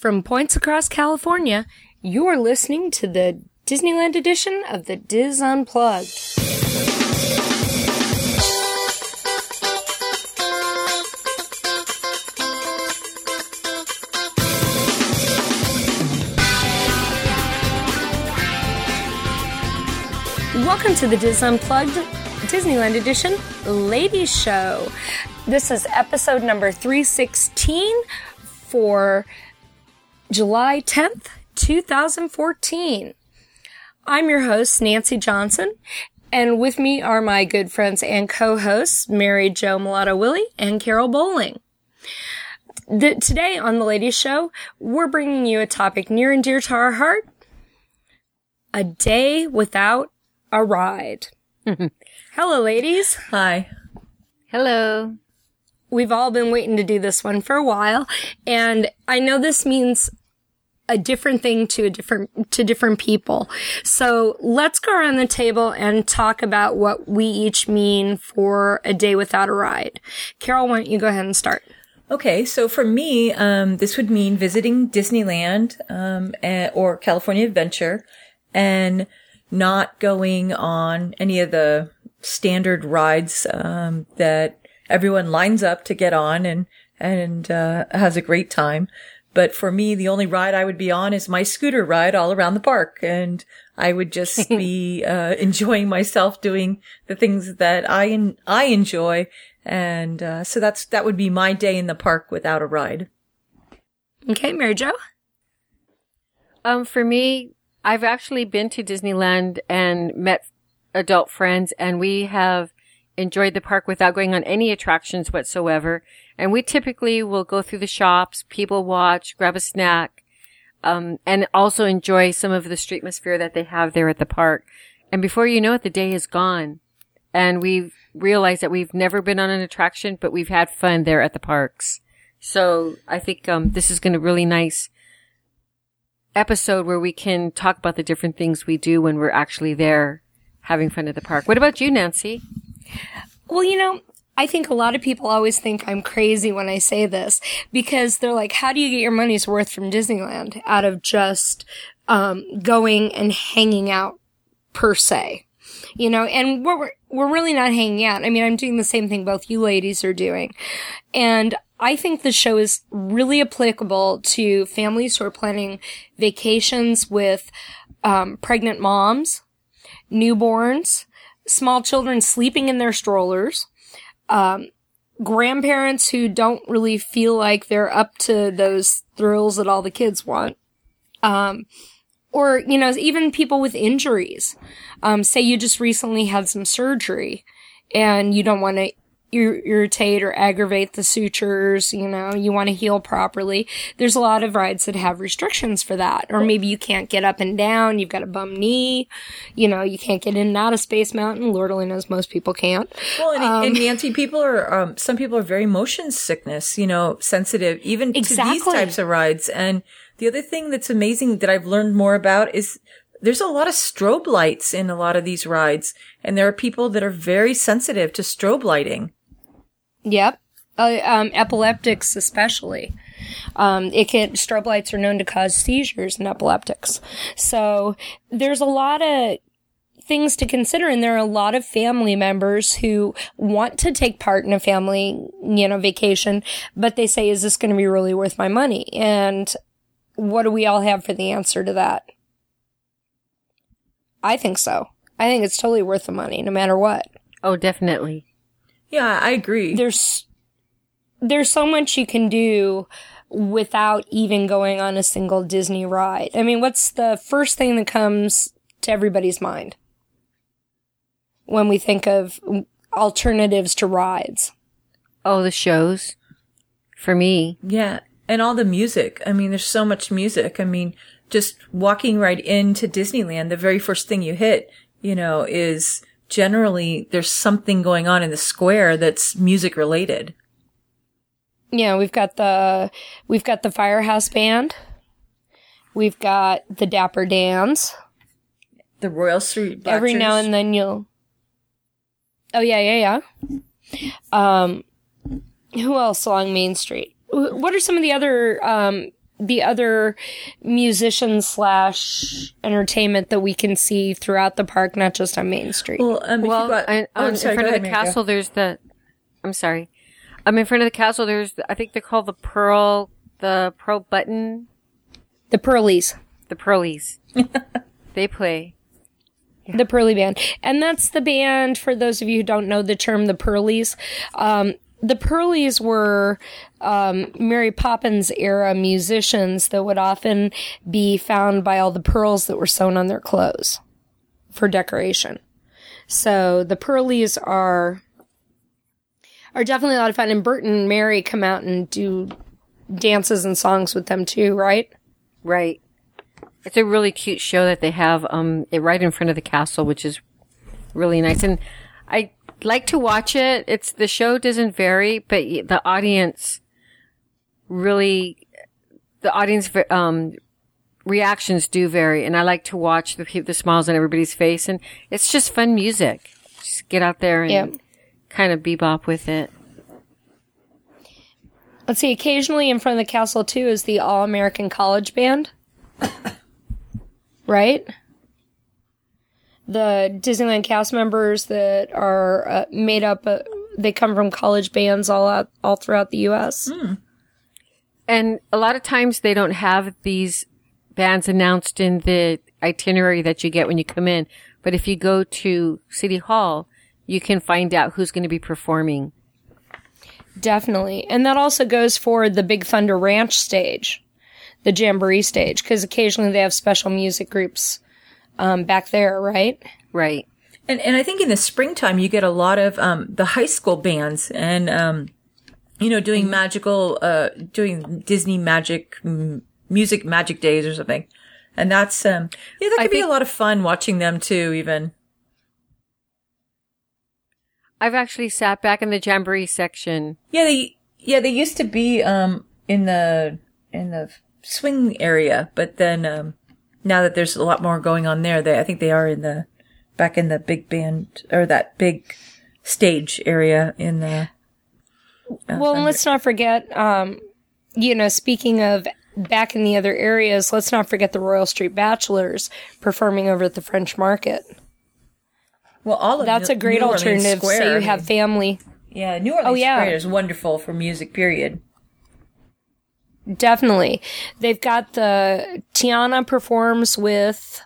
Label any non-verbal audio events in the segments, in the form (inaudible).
From points across California, you're listening to the Disneyland edition of the Dis Unplugged. Welcome to the Dis Unplugged Disneyland Edition Ladies Show. This is episode number 316 for July 10th, 2014. I'm your host, Nancy Johnson, and with me are my good friends and co-hosts, Mary Jo Mellado Willey and Carol Bowling. The, today on the Ladies Show, we're bringing you a topic near and dear to our heart, a day without a ride. (laughs) Hello, ladies. Hi. Hello. We've all been waiting to do this one for a while, and I know this means a different thing to a different to different people. So let's go around the table and talk about what we each mean for a day without a ride. Carol, why don't you go ahead and start? Okay, so for me, um, this would mean visiting Disneyland um, eh, or California Adventure, and not going on any of the standard rides um, that everyone lines up to get on and and uh, has a great time. But for me, the only ride I would be on is my scooter ride all around the park, and I would just (laughs) be uh, enjoying myself doing the things that I en- I enjoy, and uh, so that's that would be my day in the park without a ride. Okay, Mary Jo. Um, for me, I've actually been to Disneyland and met adult friends and we have enjoyed the park without going on any attractions whatsoever. And we typically will go through the shops, people watch, grab a snack, um, and also enjoy some of the street atmosphere that they have there at the park. And before you know it, the day is gone. And we've realized that we've never been on an attraction, but we've had fun there at the parks. So I think, um, this is going to really nice episode where we can talk about the different things we do when we're actually there having fun at the park. What about you, Nancy? Well, you know, I think a lot of people always think I'm crazy when I say this because they're like, how do you get your money's worth from Disneyland out of just um, going and hanging out per se? You know, and we're, we're really not hanging out. I mean, I'm doing the same thing both you ladies are doing. And I think the show is really applicable to families who are planning vacations with um, pregnant moms, newborns, small children sleeping in their strollers, um, grandparents who don't really feel like they're up to those thrills that all the kids want. Um, or, you know, even people with injuries. Um, say you just recently had some surgery and you don't want to irritate or aggravate the sutures, you know, you want to heal properly. There's a lot of rides that have restrictions for that. Or maybe you can't get up and down, you've got a bum knee, you know, you can't get in and out of Space Mountain. Lord only knows most people can't. Well, and, um, and Nancy, people are, um, some people are very motion sickness, you know, sensitive even exactly. to these types of rides. And the other thing that's amazing that I've learned more about is there's a lot of strobe lights in a lot of these rides. And there are people that are very sensitive to strobe lighting. Yep. Uh, um, epileptics especially. Um, it can, strobe lights are known to cause seizures in epileptics. So there's a lot of things to consider and there are a lot of family members who want to take part in a family, you know, vacation, but they say, is this going to be really worth my money? And what do we all have for the answer to that? I think so. I think it's totally worth the money, no matter what. Oh, definitely. Yeah, I agree. There's there's so much you can do without even going on a single Disney ride. I mean, what's the first thing that comes to everybody's mind when we think of alternatives to rides? Oh, the shows. For me. Yeah. And all the music. I mean, there's so much music. I mean, just walking right into Disneyland, the very first thing you hit, you know, is generally there's something going on in the square that's music related. Yeah, we've got the we've got the Firehouse Band. We've got the Dapper Dans. The Royal Street. Every now and then you'll Oh yeah, yeah, yeah. Um who else along Main Street? What are some of the other um the other musicians slash entertainment that we can see throughout the park, not just on Main Street. Well, um, Well, got, and, oh, um, sorry, in front of the ahead, Mary, go. castle, there's the. I'm sorry. I'm um, in front of the castle, there's. I think they're called the Pearl, the Pearl Button, the Pearlies. the Pearlies. (laughs) they play. The Pearly Band. And that's the band, for those of you who don't know the term, the Pearlies. Um, the Pearlies were um, Mary Poppins era musicians that would often be found by all the pearls that were sewn on their clothes for decoration. So the Pearlies are are definitely a lot of fun. And Bert and Mary come out and do dances and songs with them too, right? Right. It's a really cute show that they have um it right in front of the castle, which is really nice. And like to watch it. It's the show doesn't vary, but the audience really the audience um reactions do vary and I like to watch the the smiles on everybody's face and it's just fun music. Just get out there and Yeah. kind of bebop with it. Let's see, occasionally in front of the castle too is the All American College Band. (coughs) right? The Disneyland cast members that are uh, made up, uh, they come from college bands all out, all throughout the U.S. And a lot of times they don't have these bands announced in the itinerary that you get when you come in. But if you go to City Hall, you can find out who's going to be performing. Definitely. And that also goes for the Big Thunder Ranch stage, the Jamboree stage, because occasionally they have special music groups um, back there, right? Right. And and I think in the springtime you get a lot of um the high school bands and um you know doing magical uh doing Disney magic mm, music magic days or something. And that's um yeah that I could be a lot of fun watching them too even. I've actually sat back in the Jamboree section. Yeah, they yeah, they used to be um in the in the swing area, but then um now that there's a lot more going on there, they I think they are in the back in the big band or that big stage area in the Well, and let's not forget, um, you know, speaking of back in the other areas, let's not forget the Royal Street Bachelors performing over at the French Market. Well, all of That's New- a great New alternative. Square, I you have family. yeah, New Orleans Oh, yeah. Square is wonderful for music. Period. Definitely. They've got the Tiana performs with,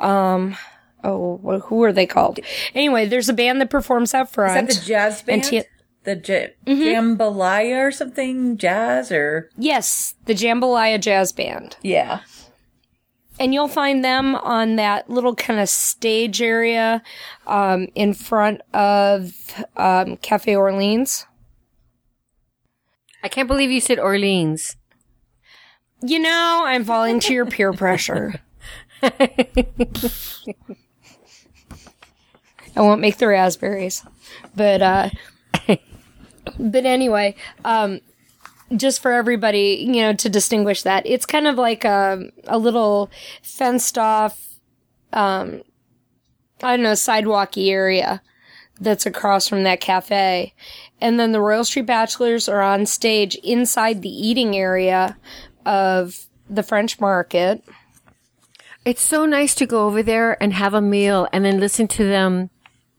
um, oh, who are they called? Anyway, there's a band that performs out front. Is that the jazz band? And Ti- the j- Mm-hmm. jambalaya or something? Jazz or yes, the Jambalaya Jazz Band. yeah. and you'll find them on that little kind of stage area um, in front of um, Cafe Orleans. I can't believe you said Orleans. You know, I'm falling to your peer pressure. I won't make the raspberries, but uh, but anyway, um, just for everybody, you know, to distinguish that, it's kind of like a a little fenced off, um, I don't know, sidewalky area that's across from that cafe. And then the Royal Street Bachelors are on stage inside the eating area of the French market. It's so nice to go over there and have a meal and then listen to them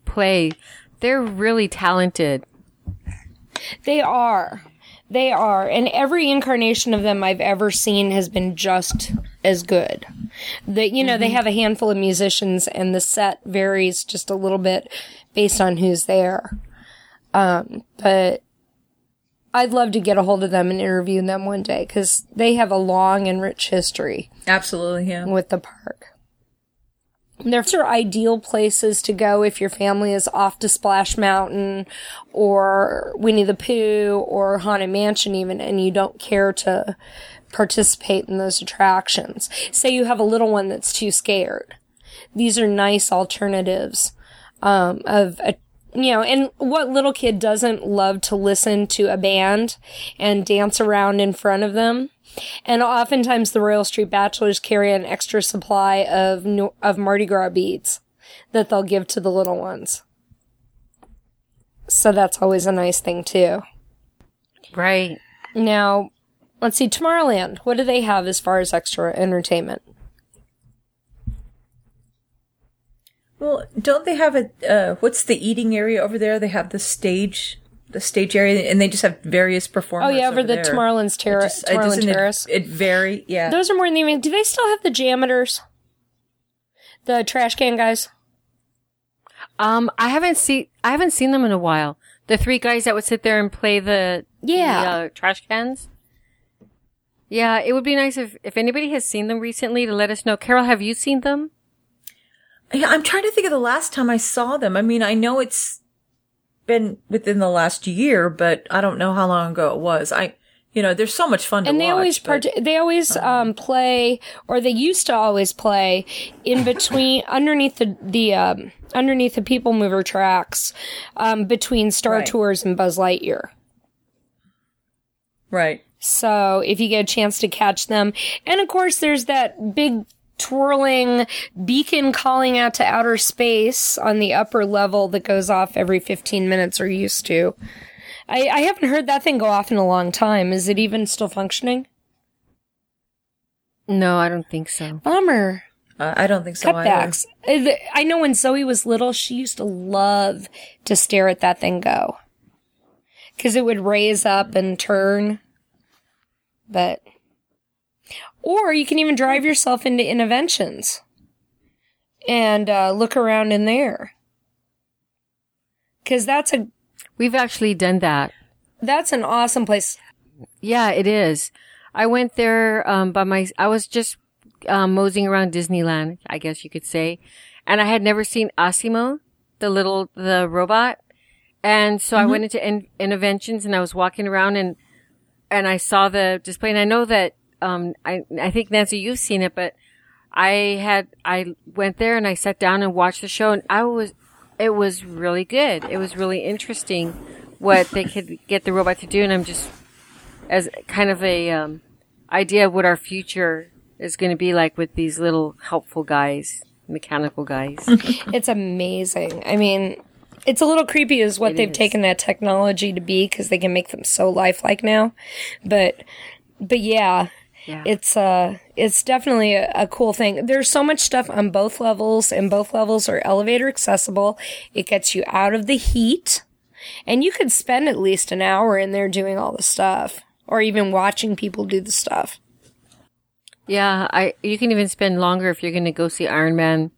play. They're really talented. They are. They are. And every incarnation of them I've ever seen has been just as good. That you know, they have a handful of musicians and the set varies just a little bit based on who's there. Um, but I'd love to get a hold of them and interview them one day because they have a long and rich history Absolutely, yeah. with the park. Those are ideal places to go if your family is off to Splash Mountain or Winnie the Pooh or Haunted Mansion even, and you don't care to participate in those attractions. Say you have a little one that's too scared. These are nice alternatives, um, of a, you know, and what little kid doesn't love to listen to a band and dance around in front of them? And oftentimes the Royal Street Bachelors carry an extra supply of of Mardi Gras beads that they'll give to the little ones. So that's always a nice thing too. Right. Now, let's see, Tomorrowland. What do they have as far as extra entertainment? Well, don't they have a uh, what's the eating area over there? They have the stage, the stage area, and they just have various performances. Oh yeah, over the there. Tomorrowland's Terrace. Just- it Tomorrowland doesn't- it- Terrace. It, vary, yeah. Those are more than even. Do they still have the janitors? The trash can guys. Um, I haven't seen I haven't seen them in a while. The three guys that would sit there and play the Yeah. the, uh, trash cans. Yeah, it would be nice if if anybody has seen them recently to let us know. Carol, have you seen them? Yeah, I'm trying to think of the last time I saw them. I mean, I know it's been within the last year, but I don't know how long ago it was. I, you know, there's so much fun to and they watch, always part- they always um, play or they used to always play in between (laughs) underneath the the um, underneath the people mover tracks um, between Star Right. Tours and Buzz Lightyear. right. So if you get a chance to catch them, and of course there's that big twirling beacon calling out to outer space on the upper level that goes off every 15 minutes or used to. I, I haven't heard that thing go off in a long time. Is it even still functioning? No, I don't think so. Bummer. Uh, I don't think so. Cutbacks. Uh, the- I know when Zoe was little, she used to love to stare at that thing go. Cause it would raise up and turn. But, or you can even drive yourself into Innoventions and uh, look around in there. Cause that's a, We've actually done that. that's an awesome place. Yeah, it is. I went there um, by my. I was just um, moseying around Disneyland, I guess you could say, and I had never seen Asimo, the little the robot, and so I went into in- Innoventions and I was walking around and and I saw the display and I know that um, I I think Nancy you've seen it, but I had I went there and I sat down and watched the show and I was it was really good. It was really interesting what they could get the robot to do, and I'm just as kind of a um, idea of what our future is going to be like with these little helpful guys, mechanical guys. (laughs) It's amazing. I mean, it's a little creepy as what It they've is. taken that technology to be because they can make them so lifelike now. But, but yeah, Yeah. it's uh, it's definitely a, a cool thing. There's so much stuff on both levels, and both levels are elevator accessible. It gets you out of the heat, and you could spend at least an hour in there doing all the stuff, or even watching people do the stuff. yeah, I you can even spend longer if you're going to go see Iron Man,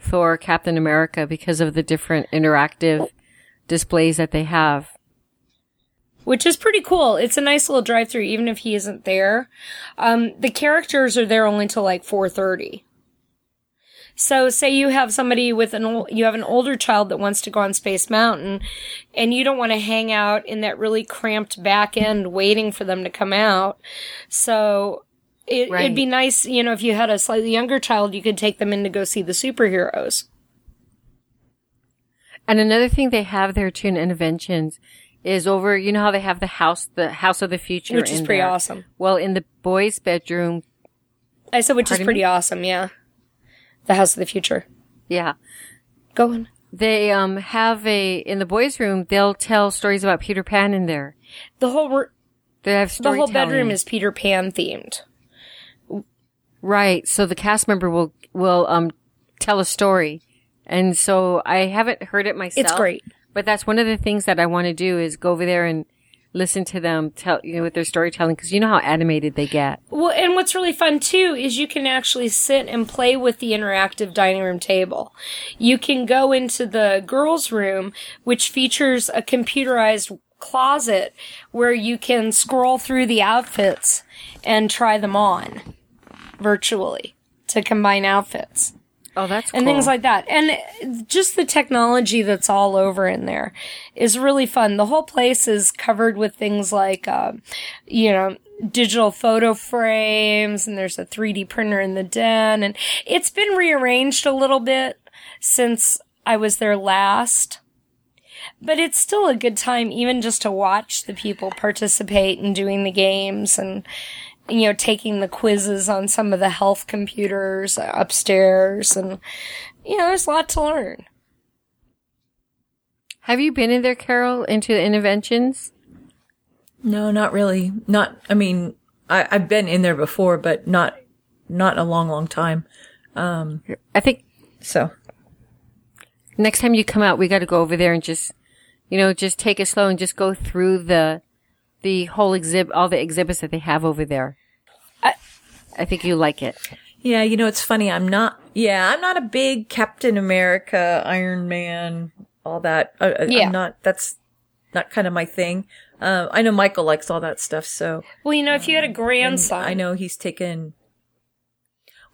Thor, Captain America because of the different interactive displays that they have. Which is pretty cool. It's a nice little drive through, even if he isn't there. Um, the characters are there only till like four thirty. So, say you have somebody with an you have an older child that wants to go on Space Mountain, and you don't want to hang out in that really cramped back end waiting for them to come out. So. It, Right. It'd be nice, you know, if you had a slightly younger child, you could take them in to go see the superheroes. And another thing they have there too in Innoventions is over. You know how they have the house, the house of the future, Which is pretty awesome. Well, in the boys' bedroom, I said, which is pretty me? awesome, yeah. The House of the Future. yeah, Go on. they um have a in the boys' room. They'll tell stories about Peter Pan in there. The whole r- They have the whole bedroom is Peter Pan themed. right. So the cast member will will um tell a story, and so I haven't heard it myself. It's great. But that's one of the things that I want to do is go over there and listen to them tell you know with their storytelling because you know how animated they get. Well, and what's really fun too is you can actually sit and play with the interactive dining room table. You can go into the girls' room, which features a computerized closet where you can scroll through the outfits and try them on virtually to combine outfits. Oh, that's cool. and things like that. And just the technology that's all over in there is really fun. The whole place is covered with things like, uh, you know, digital photo frames and there's a 3D printer in the den and it's been rearranged a little bit since I was there last. But it's still a good time even just to watch the people participate in doing the games and you know, taking the quizzes on some of the health computers upstairs and, you know, there's a lot to learn. Have you been in there, Carol, into the Innoventions? No, not really. Not, I mean, I, I've been in there before, but not, not a long, long time. Um, I think So, next time you come out, we got to go over there and just, you know, just take it slow and just go through the, the whole exhibit, all the exhibits that they have over there. I- I think you like it. yeah, you know, it's funny. I'm not, yeah, I'm not a big Captain America, Iron Man, all that. I, Yeah. I'm not, that's not kind of my thing. Uh, I know Michael likes all that stuff, so Well, you know, if you had a grandson, I know he's taken.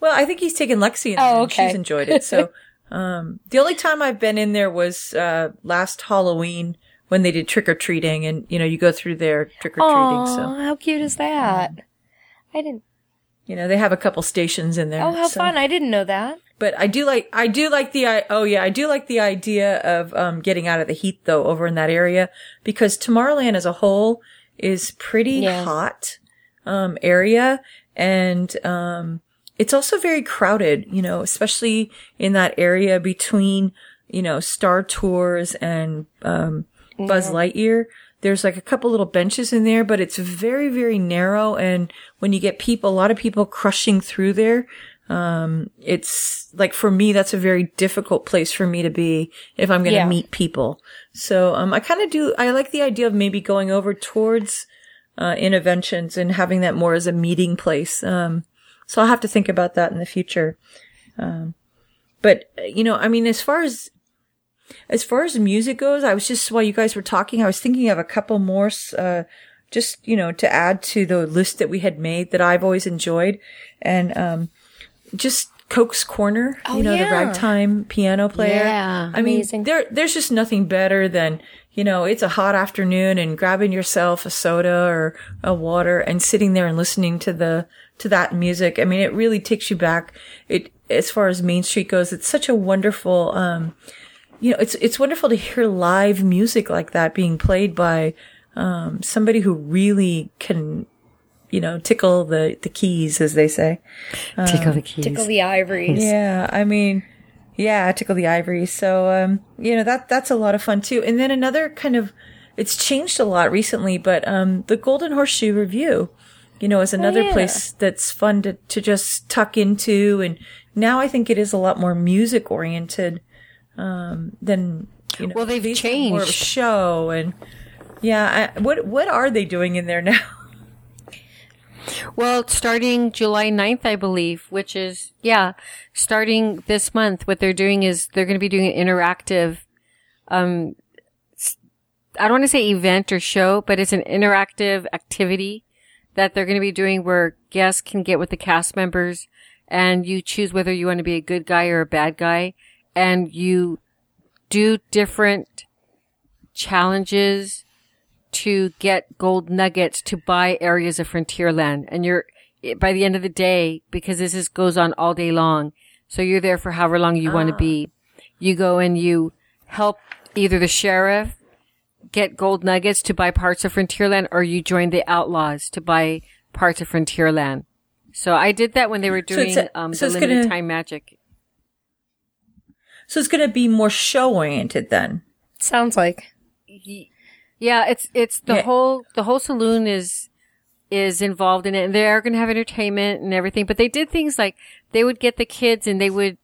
Well, I think he's taken Lexi, and Oh, okay. she's enjoyed it. So, (laughs) um, the only time I've been in there was uh, last Halloween when they did trick or treating, and you know, you go through there trick or treating. So, how cute is that? I didn't. you know, they have a couple stations in there. Oh, how so- fun! I didn't know that. But I do like, I do like the, I oh yeah, I do like the idea of, um, getting out of the heat though over in that area because Tomorrowland as a whole is pretty Yeah. hot, um, area. And, um, it's also very crowded, you know, especially in that area between, you know, Star Tours and, um, Buzz Lightyear. There's like a couple little benches in there, but it's very, very narrow. And when you get people, a lot of people crushing through there, um, it's like for me, that's a very difficult place for me to be if I'm going to Yeah. meet people. So, um, I kind of do, I like the idea of maybe going over towards, uh, Innoventions and having that more as a meeting place. Um, so I'll have to think about that in the future. Um, but, you know, I mean, as far as, as far as music goes, I was just, while you guys were talking, I was thinking of a couple more, uh, just, you know, to add to the list that we had made that I've always enjoyed. And, um, just Coke's Corner, Oh, you know, the ragtime piano player. Yeah. I mean, Amazing. there, there's just nothing better than, you know, it's a hot afternoon and grabbing yourself a soda or a water and sitting there and listening to the, to that music. I mean, it really takes you back. It, as far as Main Street goes, it's such a wonderful, um, you know, it's, it's wonderful to hear live music like that being played by, um, somebody who really can, you know, tickle the, the keys, as they say. Tickle the keys. Tickle the ivories. Yeah, I mean, yeah, tickle the ivory. So, um, you know, that, that's a lot of fun too. And then another kind of, it's changed a lot recently, but, um, the Golden Horseshoe Revue, you know, is another yeah. place that's fun to, to just tuck into. And now I think it is a lot more music oriented, um, than, you know, Well, they've are more of a changed. show. And yeah, I, what, what are they doing in there (laughs) now? Well, starting July 9th, I believe, which is, yeah, starting this month, what they're doing is they're going to be doing an interactive, um, I don't want to say event or show, but it's an interactive activity that they're going to be doing where guests can get with the cast members and you choose whether you want to be a good guy or a bad guy and you do different challenges to get gold nuggets to buy areas of Frontierland. And you're, by the end of the day, because this is, goes on all day long, so you're there for however long you want to be. You go and you help either the sheriff get gold nuggets to buy parts of Frontierland or you join the outlaws to buy parts of Frontierland. So I did that when they were doing, it's a- um, so the limited gonna- time magic. So it's going to be more show oriented then. Sounds like. Yeah, it's it's the Yeah. whole the whole saloon is is involved in it, and they are going to have entertainment and everything. But they did things like they would get the kids and they would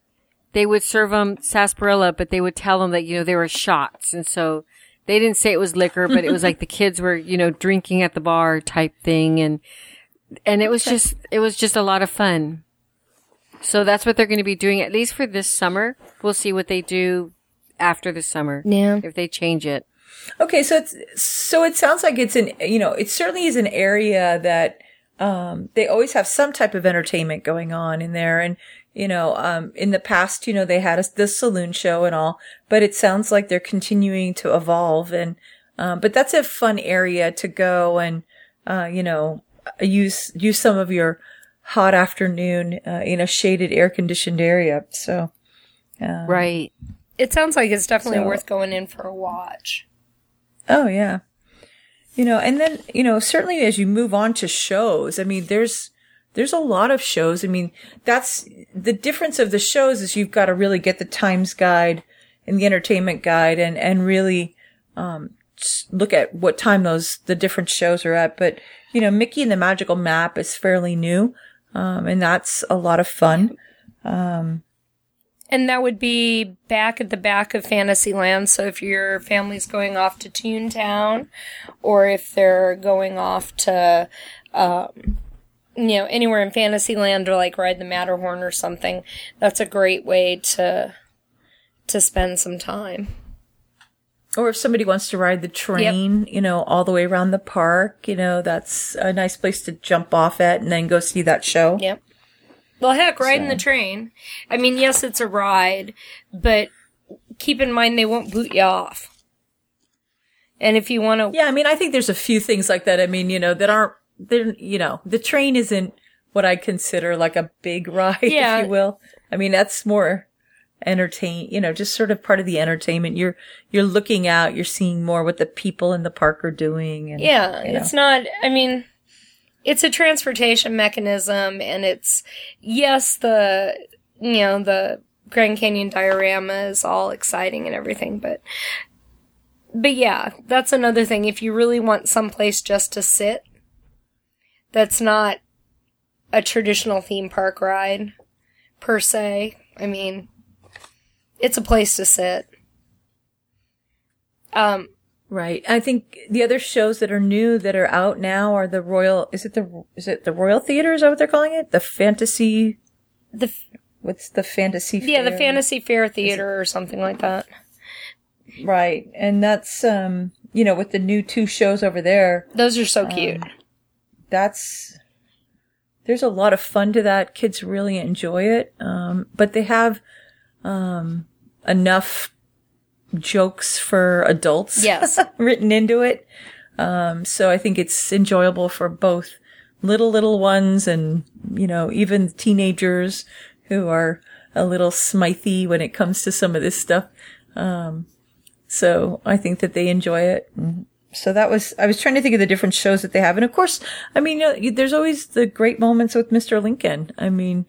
they would serve them sarsaparilla, but they would tell them that you know they were shots, and so they didn't say it was liquor, but it was like the kids were you know drinking at the bar type thing, and and it was just it was just a lot of fun. So that's what they're going to be doing at least for this summer. We'll see what they do after the summer. Yeah. If they change it. Okay, so it's so it sounds like it's an you know it certainly is an area that um, they always have some type of entertainment going on in there, and you know um, in the past you know they had a, the saloon show and all, but it sounds like they're continuing to evolve, and um, but that's a fun area to go and uh, you know use use some of your hot afternoon uh, in a shaded air conditioned area. So Right. It sounds like it's definitely So- worth going in for a watch. Oh yeah. You know, and then, you know, certainly as you move on to shows, I mean, there's, there's a lot of shows. I mean, that's the difference of the shows is you've got to really get the times guide and the entertainment guide and, and really, um, look at what time those the different shows are at. But you know, Mickey and the Magical Map is fairly new, um, and that's a lot of fun. And that would be back at the back of Fantasyland. So if your family's going off to Toontown, or if they're going off to, um, you know, anywhere in Fantasyland or like ride the Matterhorn or something, that's a great way to to spend some time. Or if somebody wants to ride the train, you know, all the way around the park, you know, that's a nice place to jump off at and then go see that show. Yep. Well, heck, riding the train. I mean, yes, it's a ride, but keep in mind they won't boot you off. And if you want to, Yeah, I mean, I think there's a few things like that. I mean, you know, that aren't, they're, you know, the train isn't what I consider like a big (laughs) ride, Yeah. if you will. I mean, that's more entertain, you know, just sort of part of the entertainment. You're, you're looking out, you're seeing more what the people in the park are doing. And, yeah, you know. it's not, I mean, it's a transportation mechanism and it's, yes, the, you know, the Grand Canyon diorama is all exciting and everything, but, but yeah, that's another thing. If you really want someplace just to sit, that's not a traditional theme park ride per se. I mean, it's a place to sit. Um, Right. I think the other shows that are new that are out now are the Royal, is it the, is it the Royal Theater? Is that what they're calling it? The fantasy, the what's the fantasy? yeah, the? Fantasy Fair Theater or something like that. Right. And that's, um, you know, with the new two shows over there, Those are so cute. that's, there's a lot of fun to that. Kids really enjoy it. Um, but they have, um, enough jokes for adults. Yes. (laughs) written into it. Um, so I think it's enjoyable for both little, little ones and, you know, even teenagers who are a little smithy when it comes to some of this stuff. Um, so I think that they enjoy it. So that was, I was trying to think of the different shows that they have. And of course, I mean, there's always the great moments with Mr. Lincoln. I mean,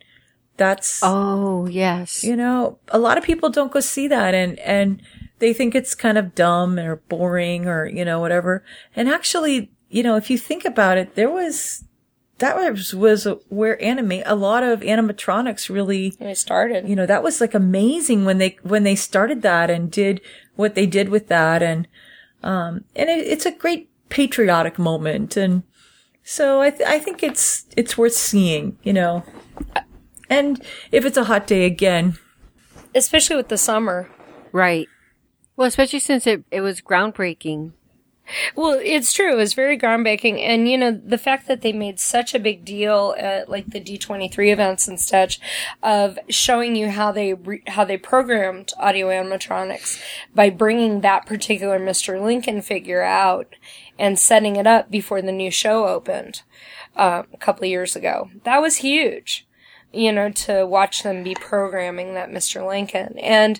that's, Oh, yes. you know, a lot of people don't go see that and, and they think it's kind of dumb or boring or, you know, whatever. And actually, you know, if you think about it, there was, that was, was where anime, a lot of animatronics really, When I started. you know, that was like amazing when they, when they started that and did what they did with that. And, um, and it, it's a great patriotic moment. And so I, th- I think it's, it's worth seeing, you know, and if it's a hot day again, Especially with the summer. Right. Well, especially since it, it was groundbreaking. Well, it's true. It was very groundbreaking. And, you know, the fact that they made such a big deal at like the D23 events and such of showing you how they, re- how they programmed audio animatronics by bringing that particular Mr. Lincoln figure out and setting it up before the new show opened, uh, a couple of years ago. That was huge. You know, to watch them be programming that Mr. Lincoln. And,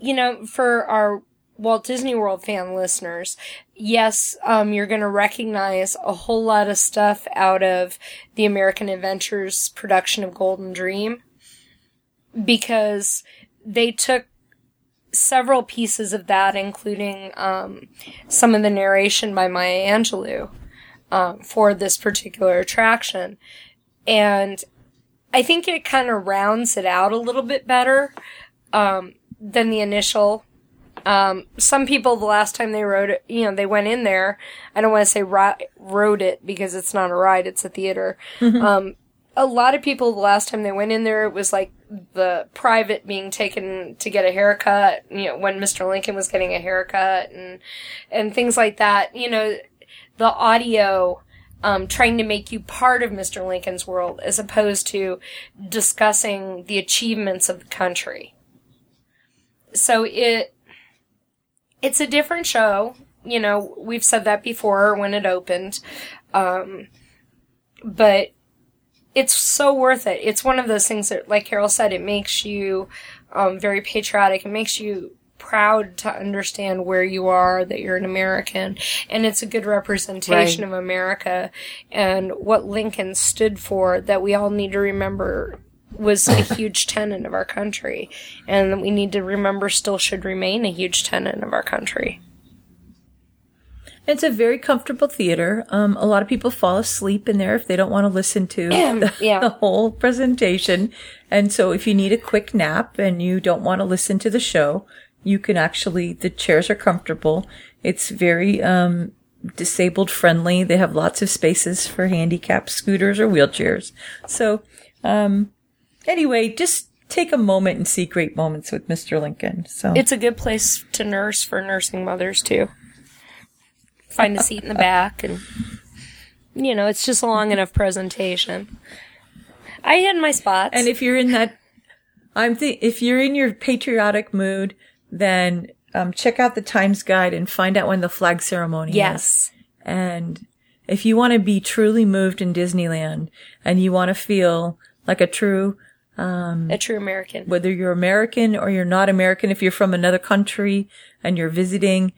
you know, for our Walt Disney World fan listeners, yes, um, you're going to recognize a whole lot of stuff out of the American Adventures production of Golden Dream because they took several pieces of that, including um, some of the narration by Maya Angelou um, for this particular attraction. And I think it kind of rounds it out a little bit better um, than the initial. Um, some people, the last time they wrote it, you know, they went in there. I don't want to say ri- wrote it because it's not a ride; it's a theater. Um, a lot of people, the last time they went in there, it was like the private being taken to get a haircut. You know, when Mr. Lincoln was getting a haircut and and things like that. You know, the audio um, trying to make you part of Mr. Lincoln's world as opposed to discussing the achievements of the country. So it it's a different show. You know, we've said that before when it opened. Um, but it's so worth it. It's one of those things that, like Carol said, it makes you um, very patriotic. It makes you proud to understand where you are, that you're an American, and it's a good representation Right. of America and what Lincoln stood for. That we all need to remember was a (laughs) huge tenet of our country, and that we need to remember still should remain a huge tenet of our country. It's a very comfortable theater. Um, a lot of people fall asleep in there if they don't want to listen to (clears throat) the, (laughs) Yeah. the whole presentation. And so if you need a quick nap and you don't want to listen to the show, you can actually, the chairs are comfortable. It's very, um, disabled friendly. They have lots of spaces for handicapped scooters or wheelchairs. So, um, anyway, just take a moment and see great moments with Mr. Lincoln. So It's a good place to nurse for nursing mothers too. Find a seat in the back and you know, it's just a long enough presentation. I had my spots. And if you're in that, I'm th- if you're in your patriotic mood, then um, check out the Times Guide and find out when the flag ceremony is. yes. And if you want to be truly moved in Disneyland and you want to feel like a true, A true American. whether you're American or you're not American, if you're from another country and you're visiting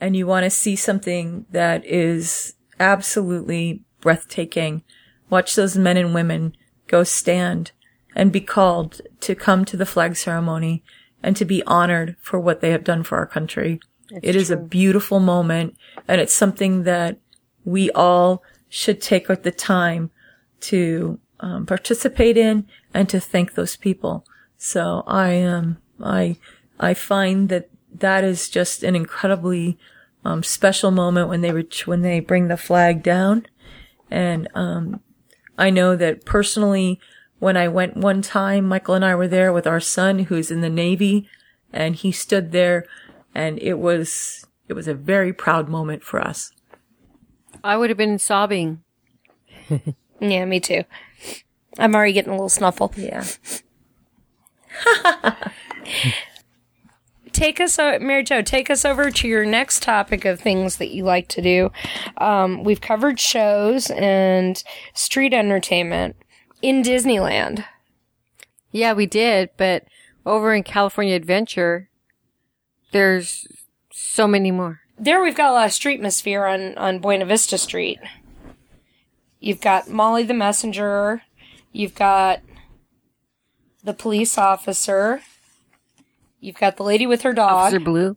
and you want to see something that is absolutely breathtaking, watch those men and women go stand and be called to come to the flag ceremony and to be honored for what they have done for our country. It is a beautiful moment and it's something that we all should take the time to um, participate in and to thank those people. So I um I I find that that is just an incredibly um, special moment when they reach when they bring the flag down, and um I know that personally when I went one time, Michael and I were there with our son who's in the Navy, and he stood there, and it was it was a very proud moment for us. I would have been sobbing. (laughs) Yeah, me too. I'm already getting a little snuffle. Yeah. (laughs) Take us, o- Mary Jo, take us over to your next topic of things that you like to do. Um, we've covered shows and street entertainment in Disneyland. Yeah, we did, but over in California Adventure, there's so many more. There we've got a lot of street atmosphere on, on Buena Vista Street. You've got Molly the Messenger. You've got the police officer. You've got the lady with her dog. Officer Blue.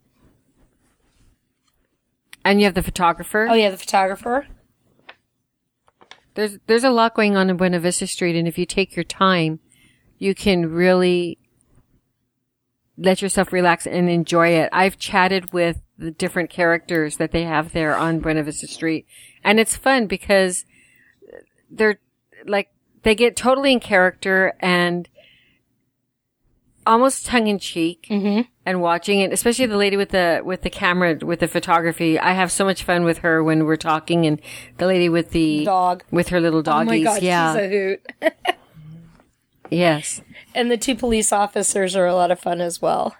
And you have the photographer. Oh yeah, the photographer. There's there's a lot going on in Buena Vista Street, and if you take your time, you can really let yourself relax and enjoy it. I've chatted with the different characters that they have there on Buena Vista Street, and it's fun because they're like they get totally in character and almost tongue in cheek and watching it, especially the lady with the with the camera with the photography. I have so much fun with her when we're talking, and the lady with the Dog. with her little Oh doggies. my god, yeah, she's a hoot. (laughs) yes. And the two police officers are a lot of fun as well.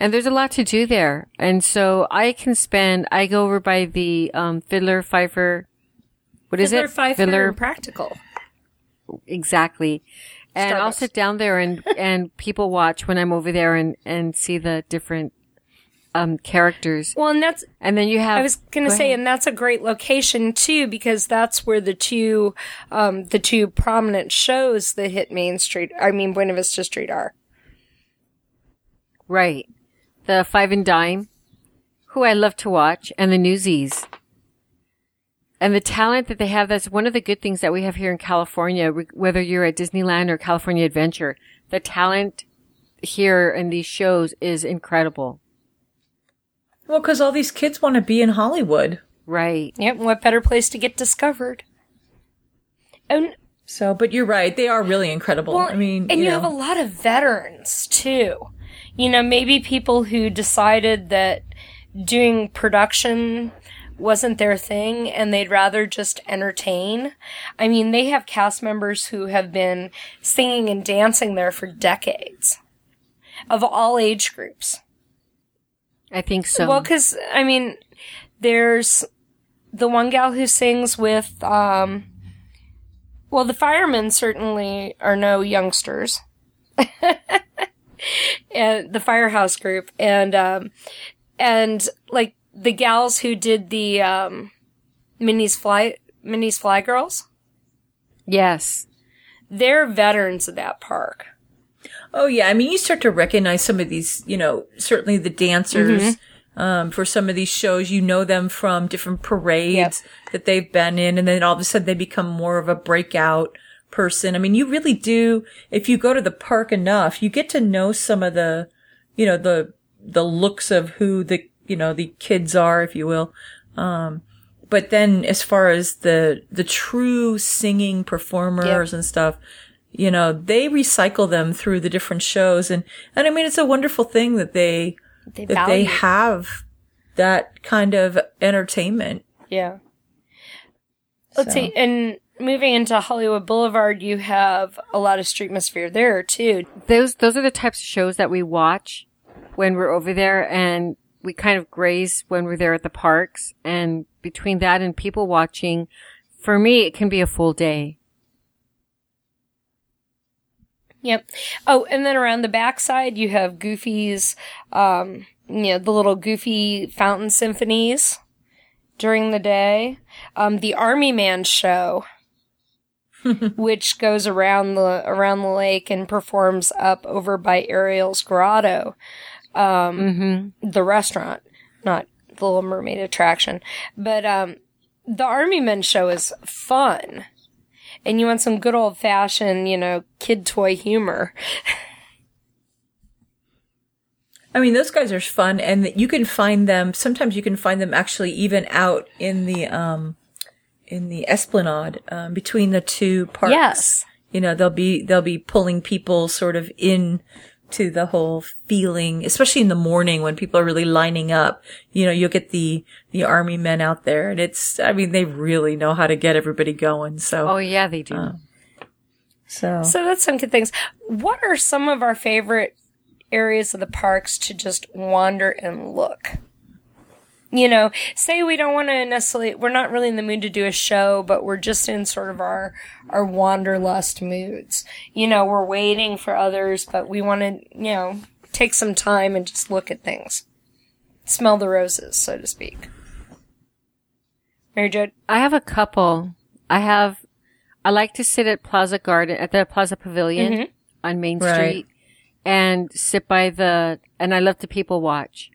And there's a lot to do there, and so I can spend. I go over by the um, Fiddler Fifer. What is Fiddler, it? Fifer, Fiddler practical. exactly. And I'll sit down there and (laughs) and people watch when I'm over there and and see the different um characters. Well, and that's And then you have. I was gonna Go say, ahead. and that's a great location too, because that's where the two, um, the two prominent shows that hit Main Street, I mean Buena Vista Street are. Right. The Five and Dime, who I love to watch, and the Newsies. And the talent that they have, that's one of the good things that we have here in California, whether you're at Disneyland or California Adventure. The talent here in these shows is incredible. Well, because all these kids want to be in Hollywood. Right. Yep, what better place to get discovered? And So, but you're right. They are really incredible. Well, I mean, and you, you, have a lot of veterans too. You know, maybe people who decided that doing production wasn't their thing and they'd rather just entertain. I mean, they have cast members who have been singing and dancing there for decades of all age groups. I think so. Well, because I mean, there's the one gal who sings with, um, well, the firemen certainly are no youngsters, (laughs) and the firehouse group, and um, and like the gals who did the um, Minnie's fly Minnie's Fly Girls, yes. they're veterans of that park. oh yeah. I mean, you start to recognize some of these. You know, certainly the dancers. Mm-hmm. um, for some of these shows. You know them from different parades Yep. that they've been in, and then all of a sudden they become more of a breakout person. I mean, you really do, if you go to the park enough, you get to know some of the, you know, the, the looks of who the, you know, the kids are, if you will. Um, but then as far as the, the true singing performers and stuff, you know, they recycle them through the different shows. And, and I mean, it's a wonderful thing that they, They that they have that kind of entertainment. Yeah. Let's So- see. And moving into Hollywood Boulevard, you have a lot of streetmosphere there too. those those are the types of shows that we watch when we're over there and we kind of graze when we're there at the parks and between that and people watching for me it can be a full day Yep. Oh, and then around the backside, you have Goofy's, um, you know, the little Goofy fountain symphonies during the day. Um, the Army Man show, (laughs) which goes around the around the lake and performs up over by Ariel's Grotto, um, the restaurant, not the Little Mermaid attraction, but um, the Army Men show is fun and you want some good old fashioned, you know, kid toy humor. (laughs) I mean, those guys are fun, and you can find them. Sometimes you can find them actually even out in the um, in the Esplanade um, between the two parks. Yes. you know they'll be they'll be pulling people sort of in to the whole feeling, especially in the morning when people are really lining up. You know, you'll get the the army men out there, and it's. I mean, they really know how to get everybody going. So, oh yeah they do Uh, so So that's some good things. What are some of our favorite areas of the parks to just wander and look? You know, say we don't want to necessarily, we're not really in the mood to do a show, but we're just in sort of our, our wanderlust moods. You know, we're waiting for others, but we want to, you know, take some time and just look at things. Smell the roses, so to speak. Mary Jo, i have a couple i have i like to sit at plaza garden at the plaza pavilion mm-hmm. on main Right. street and sit by the and i love to people watch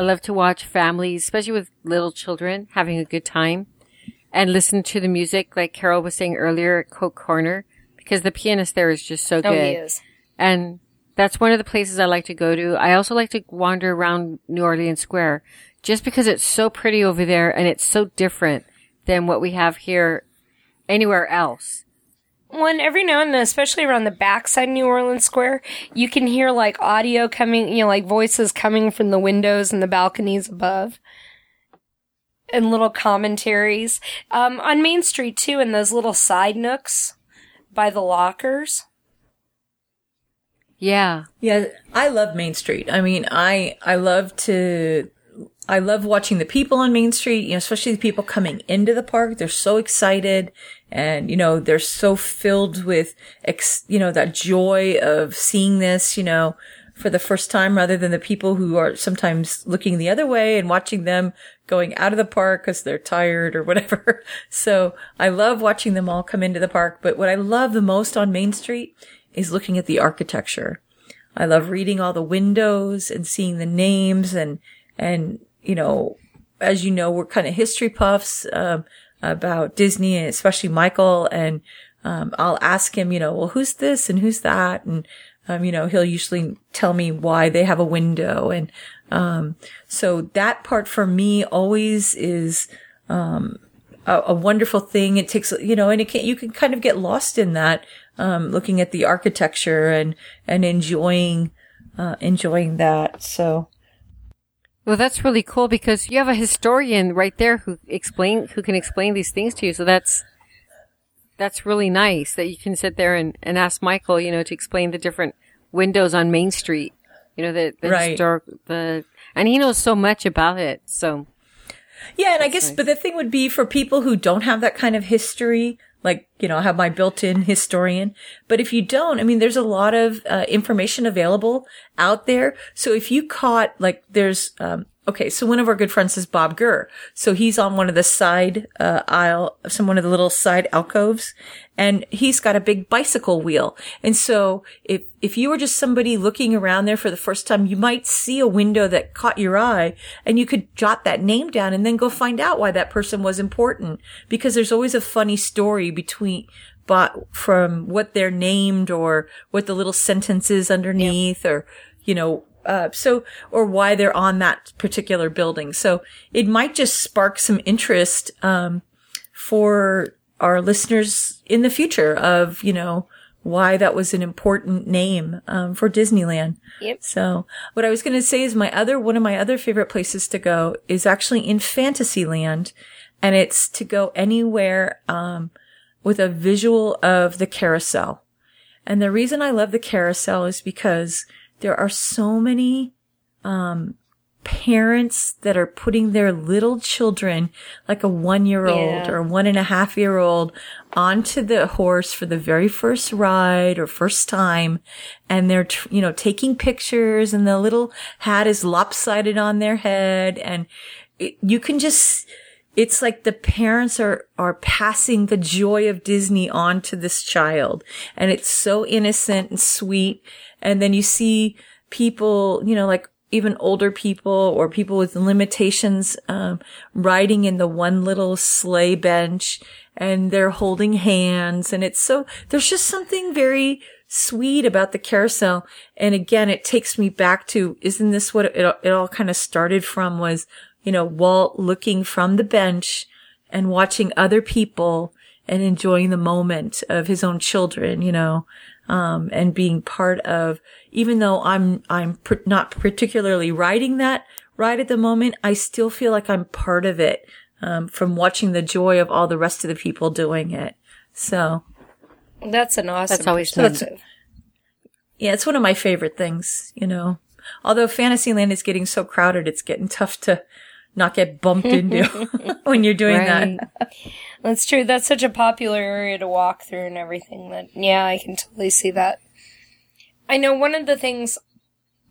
i love to watch families especially with little children having a good time and listen to the music like carol was saying earlier at coke corner because the pianist there is just so oh, good he is. and that's one of the places I like to go to. I also like to wander around New Orleans Square just because it's so pretty over there and it's so different than what we have here anywhere else. One every now and then, especially around the backside of New Orleans Square, you can hear like audio coming, you know, like voices coming from the windows and the balconies above. And little commentaries. Um, on Main Street too, in those little side nooks by the lockers. Yeah. Yeah, I love Main Street. I mean, I I love to I love watching the people on Main Street, you know, especially the people coming into the park. They're so excited and you know, they're so filled with ex, you know, that joy of seeing this, you know, for the first time rather than the people who are sometimes looking the other way and watching them going out of the park because they're tired or (laughs) whatever. So I love watching them all come into the park. But what I love the most on Main Street is looking at the architecture. I love reading all the windows and seeing the names and, and, you know, as you know, we're kind of history puffs, um, about Disney and especially Michael. And, um, I'll ask him, you know, well, who's this and who's that? And, um, you know, he'll usually tell me why they have a window. And, um, so that part for me always is, um, a, a wonderful thing. It takes, you know, and it can, you can kind of get lost in that, um, looking at the architecture and, and enjoying, uh, enjoying that. So, Well, that's really cool because you have a historian right there who explain, who can explain these things to you. So that's, that's really nice that you can sit there and, and ask Michael, you know, to explain the different windows on Main Street. You know, the, the Right. historic, the, and he knows so much about it. So Yeah, and I guess, but the thing would be for people who don't have that kind of history, like, you know, I have my built-in historian. But if you don't, I mean, there's a lot of uh, information available out there. So if you caught, like, there's um, okay, so one of our good friends is Bob Gurr. So he's on one of the side uh, aisle, some one of the little side alcoves, and he's got a big bicycle wheel. And so if if you were just somebody looking around there for the first time, you might see a window that caught your eye, and you could jot that name down and then go find out why that person was important. Because there's always a funny story between but from what they're named or what the little sentence is underneath or you know uh, so or why they're on that particular building. So it might just spark some interest um, for our listeners in the future of you know why that was an important name um, for Disneyland. Yep. So what I was going to say is my other one of my other favorite places to go is actually in Fantasyland, and it's to go anywhere um, with a visual of the carousel. And the reason I love the carousel is because there are so many, um, parents that are putting their little children, like a one year old Yeah. or one and a half year old, onto the horse for the very first ride or first time. And they're, tr- you know, taking pictures and the little hat is lopsided on their head. And it, you can just, it's like the parents are, are passing the joy of Disney on to this child. And it's so innocent and sweet. And then you see people, you know, like even older people or people with limitations, um, riding in the one little sleigh bench and they're holding hands. And it's so, there's just something very sweet about the carousel. And again, it takes me back to, isn't this what it, it all kind of started from was, you know, Walt looking from the bench and watching other people and enjoying the moment of his own children, you know, um, and being part of, even though I'm, I'm pr- not particularly riding that ride at the moment, I still feel like I'm part of it, um, from watching the joy of all the rest of the people doing it. So, That's an awesome. That's always perspective. yeah, it's one of my favorite things, you know. Although Fantasyland is getting so crowded, it's getting tough to not get bumped into (laughs) when you're doing Right. that. That's true. That's such a popular area to walk through and everything that, yeah, I can totally see that. I know one of the things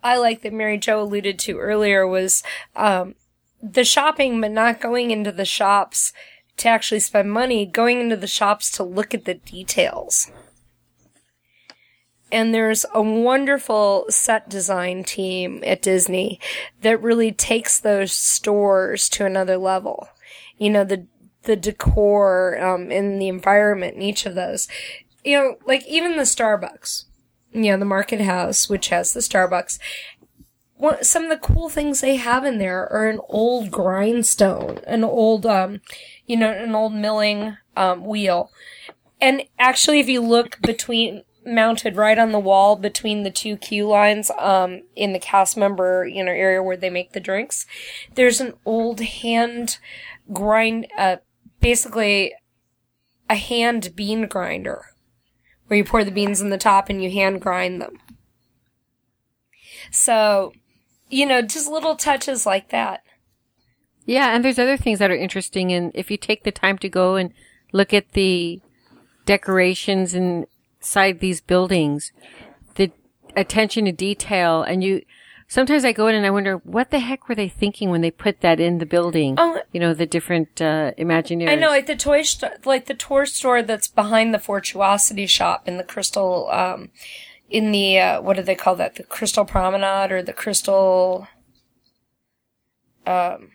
I like that Mary Jo alluded to earlier was, um, the shopping, but not going into the shops to actually spend money, going into the shops to look at the details. And there's a wonderful set design team at Disney that really takes those stores to another level. You know, the, the decor, um, the environment in each of those. You know, like even the Starbucks, you know, the market house, which has the Starbucks. Some of the cool things they have in there are an old grindstone, an old, um, you know, an old milling, um, wheel. And actually, if you look between, mounted right on the wall between the two queue lines, um, in the cast member, you know, area where they make the drinks, there's an old hand grind, uh, basically a hand bean grinder where you pour the beans in the top and you hand grind them. So, you know, just little touches like that. Yeah, and there's other things that are interesting. And if you take the time to go and look at the decorations inside these buildings, the attention to detail, and you, sometimes I go in and I wonder what the heck were they thinking when they put that in the building? Oh, You know, the different uh, Imagineers. I know, like the toy store, like the toy store that's behind the Fortuosity shop in the Crystal, um, in the uh, what do they call that? The Crystal Promenade or the Crystal, um,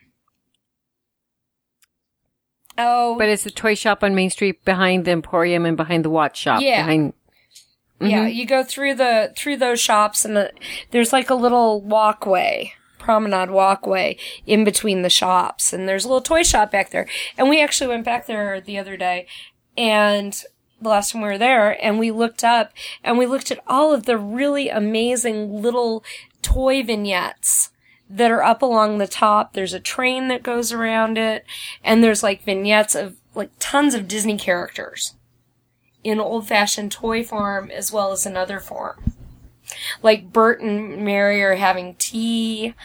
oh, But it's the toy shop on Main Street behind the Emporium and behind the watch shop. Yeah. Behind, Yeah, mm-hmm. you go through the through those shops and the, there's like a little walkway, promenade walkway in between the shops and there's a little toy shop back there. And we actually went back there the other day and the last time we were there and we looked up and we looked at all of the really amazing little toy vignettes that are up along the top. There's a train that goes around it and there's like vignettes of like tons of Disney characters in old fashioned toy form as well as another form. Like Bert and Mary are having tea,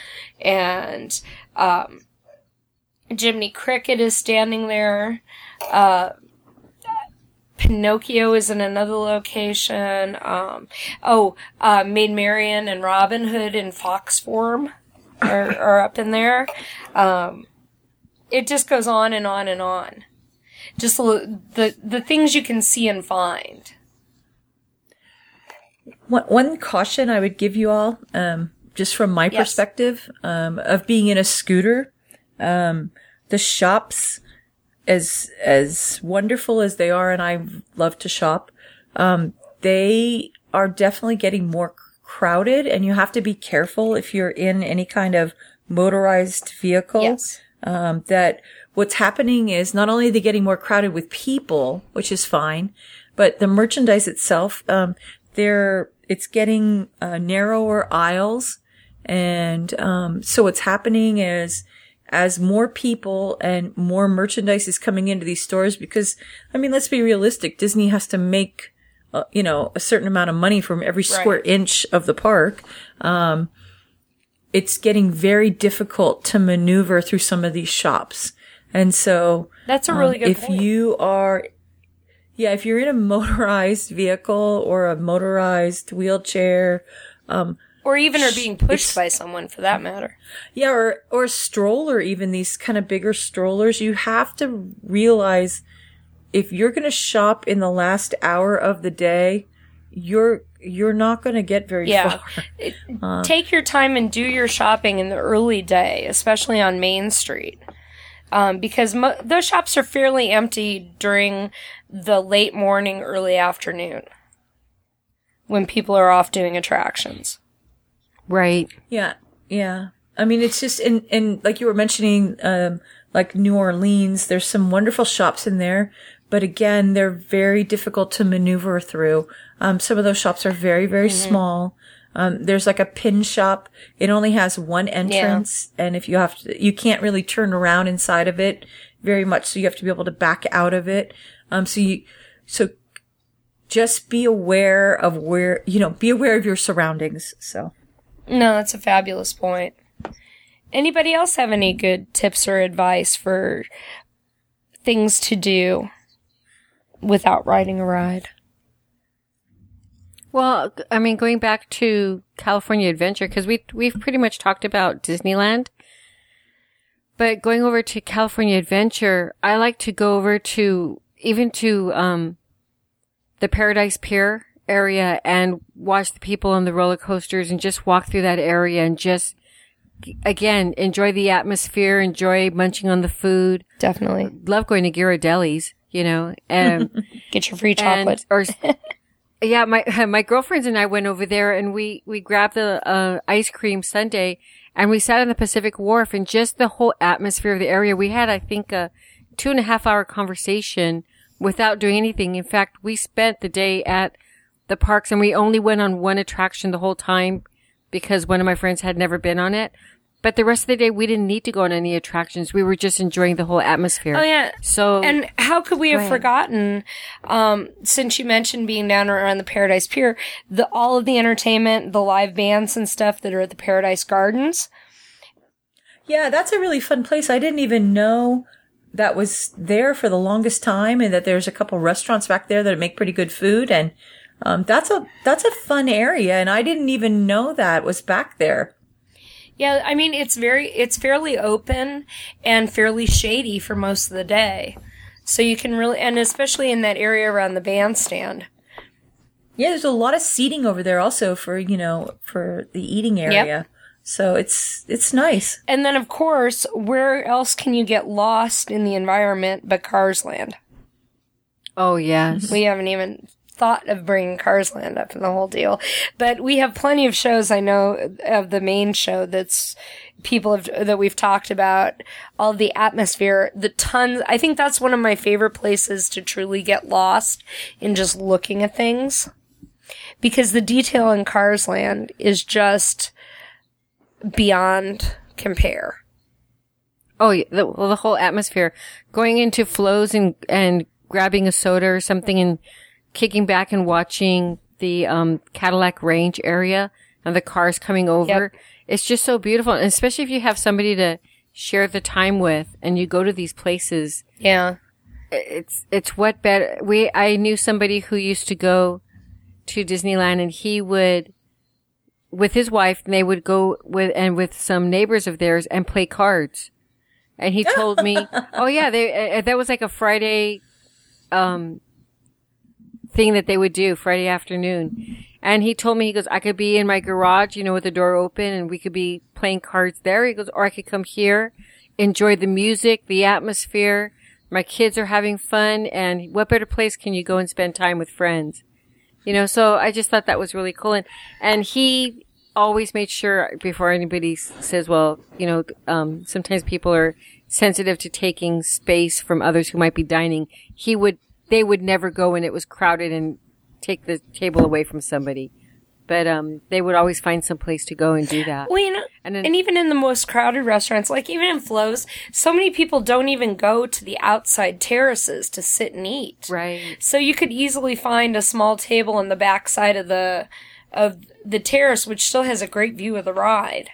and um, Jiminy Cricket is standing there. Uh, Pinocchio is in another location. Um, oh, uh, Maid Marian and Robin Hood in fox form are, are up in there. Um, it just goes on and on and on. Just the, the, the things you can see and find. One, one caution I would give you all, um, just from my Yes. perspective, um, of being in a scooter, um, the shops, as, as wonderful as they are, and I love to shop, um, they are definitely getting more crowded and you have to be careful if you're in any kind of motorized vehicle. Yes. um, that what's happening is not only are they getting more crowded with people, which is fine, but the merchandise itself, um, they're, it's getting uh, narrower aisles. And um, so what's happening is as more people and more merchandise is coming into these stores, because, I mean, let's be realistic. Disney has to make, uh, you know, a certain amount of money from every square Right. inch of the park it's getting very difficult to maneuver through some of these shops. And so, That's a really um, good if point. you are, yeah, if you're in a motorized vehicle or a motorized wheelchair, or even are being pushed by someone for that matter. yeah, or, or a stroller, even these kind of bigger strollers, you have to realize if you're going to shop in the last hour of the day, you're, you're not going to get very Yeah. far. It- (laughs) Uh. take your time and do your shopping in the early day, especially on Main Street. Um, because mo- those shops are fairly empty during the late morning, early afternoon when people are off doing attractions. Right. Yeah, yeah. I mean, it's just in in like you were mentioning, um, like New Orleans. There's some wonderful shops in there, but again, they're very difficult to maneuver through. Um, some of those shops are very very small. Um, there's like a pin shop. It only has one entrance, and if you have to, you can't really turn around inside of it very much. So you have to be able to back out of it. Um, so you, so just be aware of where you know, be aware of your surroundings. So. No, that's a fabulous point. Anybody else have any good tips or advice for things to do without riding a ride? Well, I mean, going back to California Adventure, because we, we've pretty much talked about Disneyland. But going over to California Adventure, I like to go over to, even to, um, the Paradise Pier area and watch the people on the roller coasters and just walk through that area and just, again, enjoy the atmosphere, enjoy munching on the food. Definitely. Love going to Ghirardelli's, you know, and, (laughs) Get your free and chocolate. or (laughs) yeah my (laughs) my girlfriends and i went over there and we we grabbed the uh, ice cream sundae and we sat on the pacific wharf and just the whole atmosphere of the area we had i think a two and a half hour conversation without doing anything in fact we spent the day at the parks and we only went on one attraction the whole time because one of my friends had never been on it but the rest of the day we didn't need to go on any attractions we were just enjoying the whole atmosphere Oh yeah. so And how could we have ahead. forgotten, um, since you mentioned being down around the Paradise Pier, the all of the entertainment, the live bands and stuff that are at the Paradise Gardens. Yeah, that's a really fun place. I didn't even know that was there for the longest time and that there's a couple restaurants back there that make pretty good food and um, that's a that's a fun area and I didn't even know that was back there. Yeah, I mean it's very it's fairly open and fairly shady for most of the day. So you can really and especially in that area around the bandstand. Yeah, there's a lot of seating over there also for, you know, for the eating area. So it's it's nice. And then of course, where else can you get lost in the environment but Cars Land? oh yes We haven't even thought of bringing Cars Land up in the whole deal. But we have plenty of shows I know of the main show that's people have, that we've talked about, all the atmosphere, the tons. I think that's one of my favorite places to truly get lost in just looking at things. Because the detail in Cars Land is just beyond compare. Oh, yeah, the, well, the whole atmosphere. Going into Flo's and, and grabbing a soda or something and kicking back and watching the, um, Cadillac Range area and the cars coming over. It's just so beautiful. And especially if you have somebody to share the time with and you go to these places. Yeah. It's, it's what better. We, I knew somebody who used to go to Disneyland and he would with his wife, and they would go with and with some neighbors of theirs and play cards. And he told me, (laughs) "Oh yeah, they uh, that was like a Friday um thing that they would do Friday afternoon." And he told me, he goes, "I could be in my garage, you know, with the door open, and we could be playing cards there." He goes, "Or I could come here, enjoy the music, the atmosphere. My kids are having fun, and what better place can you go and spend time with friends?" You know, so I just thought that was really cool. And, and he always made sure before anybody says, well, you know, um, sometimes people are sensitive to taking space from others who might be dining. He would, they would never go when it was crowded and take the table away from somebody. But, um, they would always find some place to go and do that. Well, you know, And and, even in the most crowded restaurants, like even in Flo's, so many people don't even go to the outside terraces to sit and eat. Right. So you could easily find a small table on the back side of the of the terrace, which still has a great view of the ride.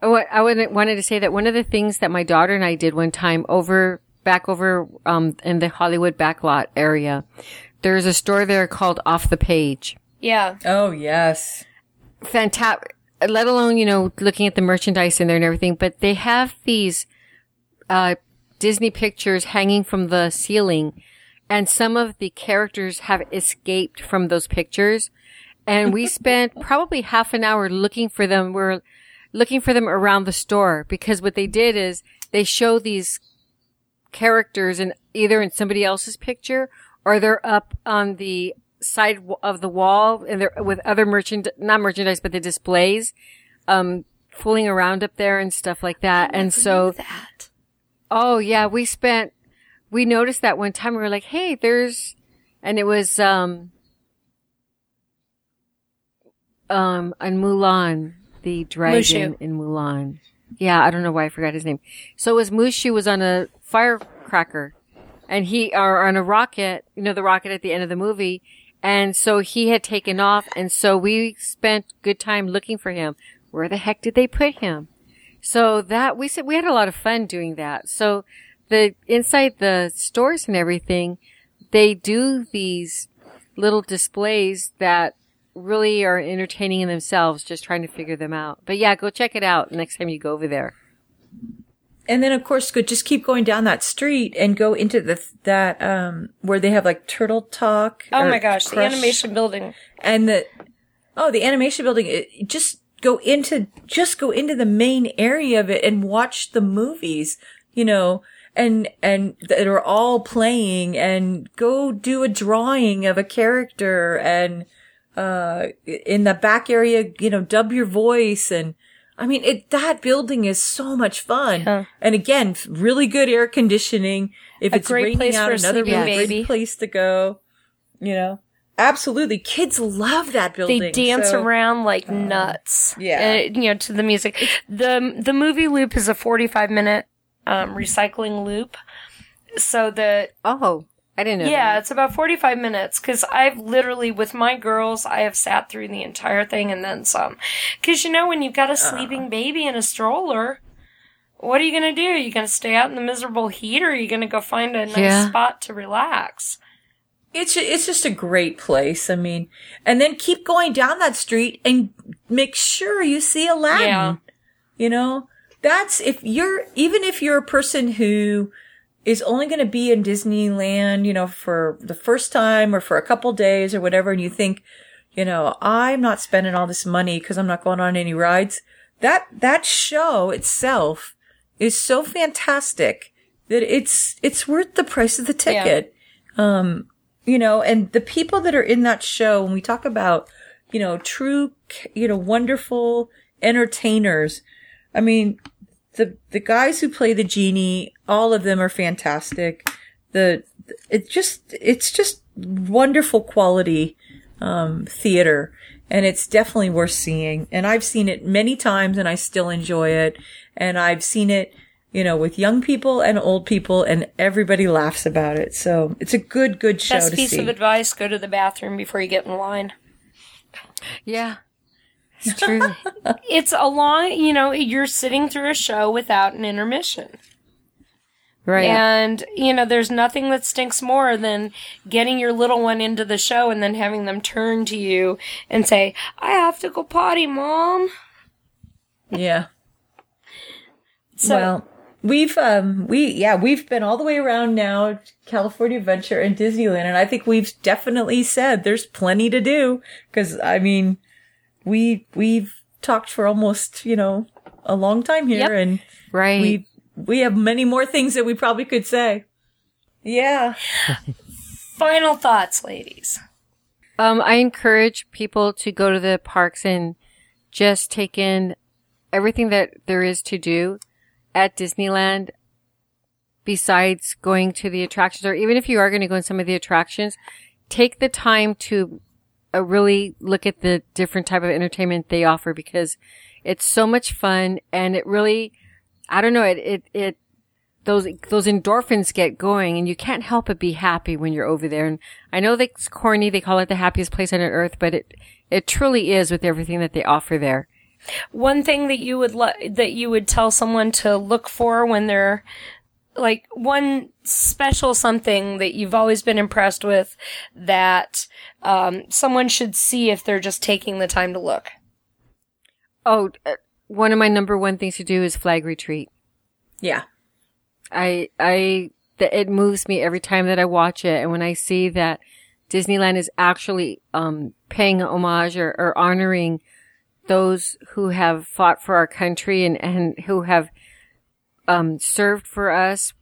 I wa- I wanted to say that one of the things that my daughter and I did one time over, back over, um, in the Hollywood backlot area, there's a store there called Off the Page. Yeah, Oh yes. Fantastic. Let alone, you know, looking at the merchandise in there and everything, but they have these, uh, Disney pictures hanging from the ceiling and some of the characters have escaped from those pictures. And we (laughs) spent probably half an hour looking for them. We're looking for them around the store because what they did is they show these characters in either in somebody else's picture or they're up on the side of the wall and they're with other merchant, not merchandise, but the displays, um, fooling around up there and stuff like that. And so, that. Oh yeah, we spent, we noticed that one time. We were like, hey, there's, and it was, um, um, in Mulan, the dragon Mushu. in Mulan. Yeah, I don't know why I forgot his name. So it was Mushu was on a firecracker and he, are on a rocket, you know, the rocket at the end of the movie. And so he had taken off. And so we spent good time looking for him. Where the heck did they put him? So that we said we had a lot of fun doing that. So the inside the stores and everything, they do these little displays that really are entertaining in themselves, just trying to figure them out. But yeah, go check it out next time you go over there. And then of course could just keep going down that street and go into the that um where they have like turtle talk. Oh my gosh, the animation building. and the oh the animation building it, just go into just go into the main area of it and watch the movies you know and and that are all playing and go do a drawing of a character and uh in the back area you know dub your voice and I mean, it, that building is so much fun. Yeah. And again, really good air conditioning. If A it's raining out, another really baby. great place to go. You know, absolutely. Kids love that building. They dance so- around like nuts. yeah. uh, you know, to the music. the The movie loop is a forty-five minute um, recycling loop. So the Oh, I didn't know. yeah, that. it's about forty-five minutes because I've literally with my girls, I have sat through the entire thing and then some. Because you know, when you've got a uh-huh. sleeping baby in a stroller. What are you gonna do? Are you gonna stay out in the miserable heat, or are you gonna go find a nice Yeah. spot to relax? It's it's just a great place. I mean, and then keep going down that street and make sure you see Aladdin. Yeah. You know, that's if you're even if you're a person who is only going to be in Disneyland, you know, for the first time or for a couple days or whatever, and you think, you know, I'm not spending all this money because I'm not going on any rides. That that show itself is so fantastic that it's it's worth the price of the Yeah. ticket. Um, you know, and the people that are in that show, when we talk about, you know, true, you know, wonderful entertainers, I mean, the, the guys who play the genie, all of them are fantastic. The, it just, it's just wonderful quality, um, theater. And it's definitely worth seeing. And I've seen it many times and I still enjoy it. And I've seen it, you know, with young people and old people and everybody laughs about it. So it's a good, good show Best to piece see. of advice: go to the bathroom before you get in line. yeah, it's true. (laughs) It's a long, you know, you're sitting through a show without an intermission. Right. And, you know, there's nothing that stinks more than getting your little one into the show and then having them turn to you and say, I have to go potty, mom. Yeah. So, well, we've um we yeah we've been all the way around now California Adventure and Disneyland, and I think we've definitely said there's plenty to do because I mean we we've talked for almost you know a long time here, Yep. and Right. we we have many more things that we probably could say. Yeah. (laughs) final thoughts, ladies. Um, I encourage people to go to the parks and just take in everything that there is to do at Disneyland besides going to the attractions, or even if you are going to go in some of the attractions, take the time to uh, really look at the different type of entertainment they offer because it's so much fun and it really, I don't know, it, it, it, those, those endorphins get going and you can't help but be happy when you're over there. And I know that's corny. They call it the happiest place on earth, but it, it truly is with everything that they offer there. One thing that you would lo- that you would tell someone to look for when they're like one special something that you've always been impressed with that um, someone should see if they're just taking the time to look. Oh, uh, one of my number one things to do is flag retreat. Yeah. I, I, th- it moves me every time that I watch it. And when I see that Disneyland is actually, um, paying homage or, or honoring those who have fought for our country and, and who have, um, served for us,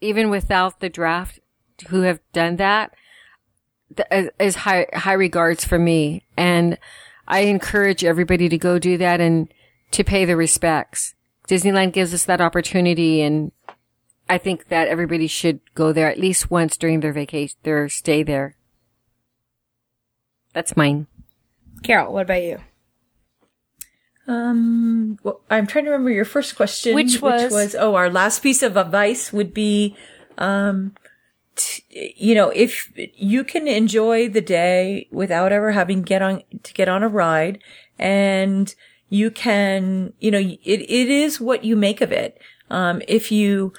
even without the draft, who have done that, th- is- is high, high regards for me. And I encourage everybody to go do that and to pay the respects. Disneyland gives us that opportunity and I think that everybody should go there at least once during their vacation, their stay there. That's mine. Carol, what about you? Um, well, I'm trying to remember your first question, Which was- oh, our last piece of advice would be, um, t- you know, if you can enjoy the day without ever having get on to get on a ride, and you can, you know, it it is what you make of it. Um, if you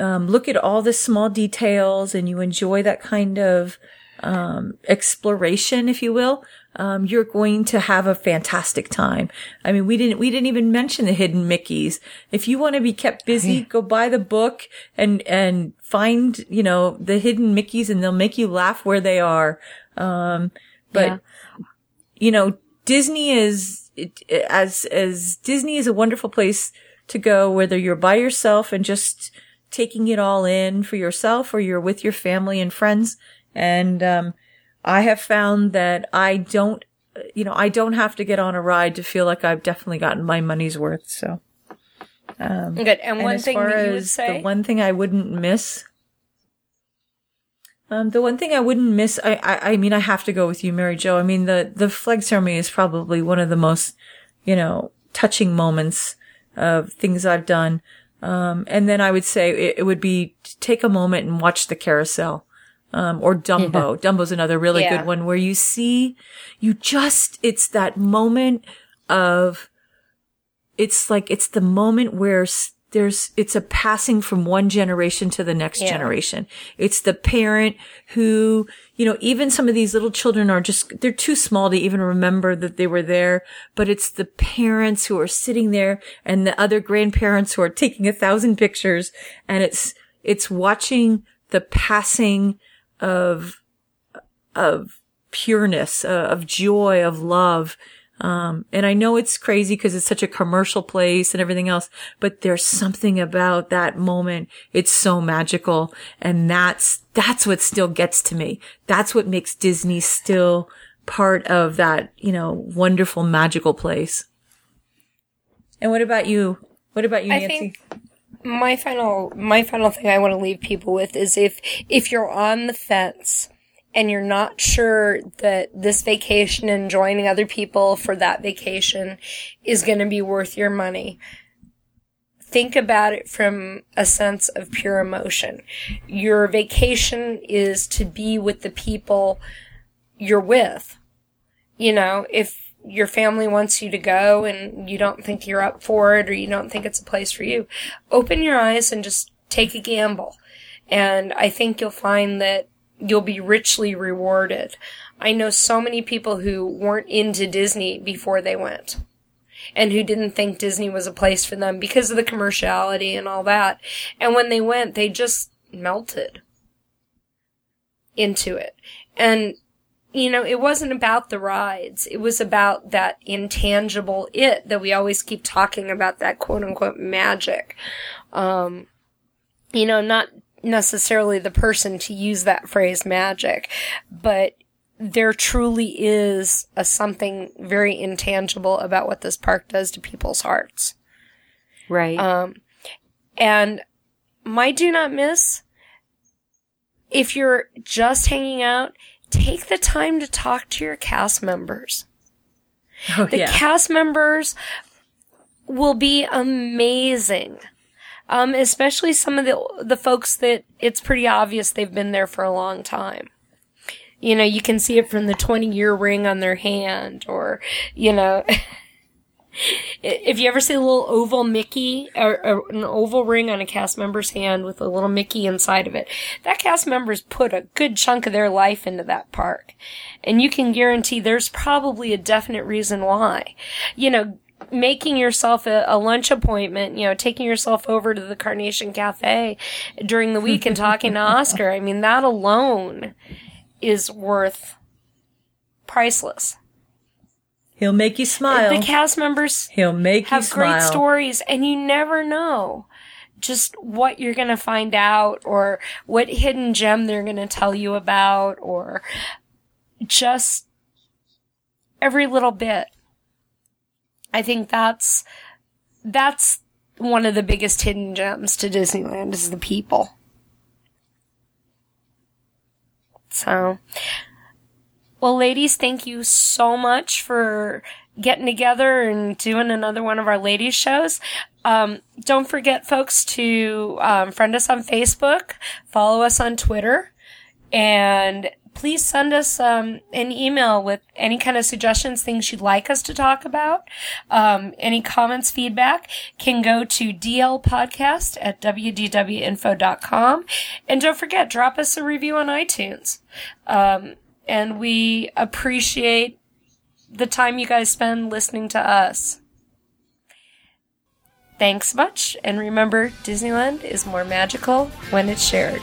um, look at all the small details and you enjoy that kind of um, exploration, if you will, um, you're going to have a fantastic time. I mean, we didn't we didn't even mention the hidden Mickey's. If you want to be kept busy, go buy the book and and find you know the hidden Mickey's, and they'll make you laugh where they are. Um, but Yeah. you know, Disney is it, as as Disney is a wonderful place to go, whether you're by yourself and just taking it all in for yourself, or you're with your family and friends. And um, I have found that I don't, you know, I don't have to get on a ride to feel like I've definitely gotten my money's worth. So, Good. And, and one thing that you would say. the one thing I wouldn't miss. Um, the one thing I wouldn't miss, I, I, I mean, I have to go with you, Mary Jo. I mean, the, the flag ceremony is probably one of the most, you know, touching moments of things I've done. Um, and then I would say it, it would be to take a moment and watch the carousel. Um, or Dumbo. Dumbo's another really Yeah. good one where you see, you just, it's that moment of, it's like, it's the moment where there's, it's a passing from one generation to the next Yeah. generation. It's the parent who, you know, even some of these little children are just, they're too small to even remember that they were there, but it's the parents who are sitting there and the other grandparents who are taking a thousand pictures and it's, it's watching the passing of, of pureness, uh, of joy, of love. Um, and I know it's crazy because it's such a commercial place and everything else, but there's something about that moment. It's so magical. And that's, that's what still gets to me. That's what makes Disney still part of that, you know, wonderful, magical place. And what about you? What about you, I Nancy? think my final my final thing I want to leave people with is if if you're on the fence and you're not sure that this vacation and joining other people for that vacation is going to be worth your money think about it from a sense of pure emotion. Your vacation is to be with the people you're with. You know, if your family wants you to go and you don't think you're up for it or you don't think it's a place for you, open your eyes and just take a gamble. And I think you'll find that you'll be richly rewarded. I know so many people who weren't into Disney before they went and who didn't think Disney was a place for them because of the commerciality and all that. And when they went, they just melted into it. And, you know, it wasn't about the rides. It was about that intangible it that we always keep talking about, that quote unquote magic. Um, you know, not necessarily the person to use that phrase magic, but there truly is a something very intangible about what this park does to people's hearts. Right. Um, and my do not miss, if you're just hanging out, take the time to talk to your cast members. Oh, The yeah. cast members will be amazing. Um, especially some of the the folks that it's pretty obvious they've been there for a long time. You know, you can see it from the 20 year ring on their hand or, you know, (laughs) if you ever see a little oval Mickey or, or an oval ring on a cast member's hand with a little Mickey inside of it, that cast member's put a good chunk of their life into that park. And you can guarantee there's probably a definite reason why. You know, making yourself a, a lunch appointment, you know, taking yourself over to the Carnation Cafe during the week and talking to (laughs) Oscar. I mean, that alone is worth priceless. He'll make you smile. The cast members He'll make you have smile. great stories and you never know just what you're going to find out or what hidden gem they're going to tell you about or just every little bit. I think that's that's one of the biggest hidden gems to Disneyland is the people. So, well, ladies, thank you so much for getting together and doing another one of our ladies shows. Um, don't forget, folks, to um, friend us on Facebook, follow us on Twitter, and please send us um, an email with any kind of suggestions, things you'd like us to talk about. Um, any comments, feedback can go to dlpodcast at wdwinfo.com. And don't forget, drop us a review on iTunes. Um, and we appreciate the time you guys spend listening to us. Thanks much, and remember, Disneyland is more magical when it's shared.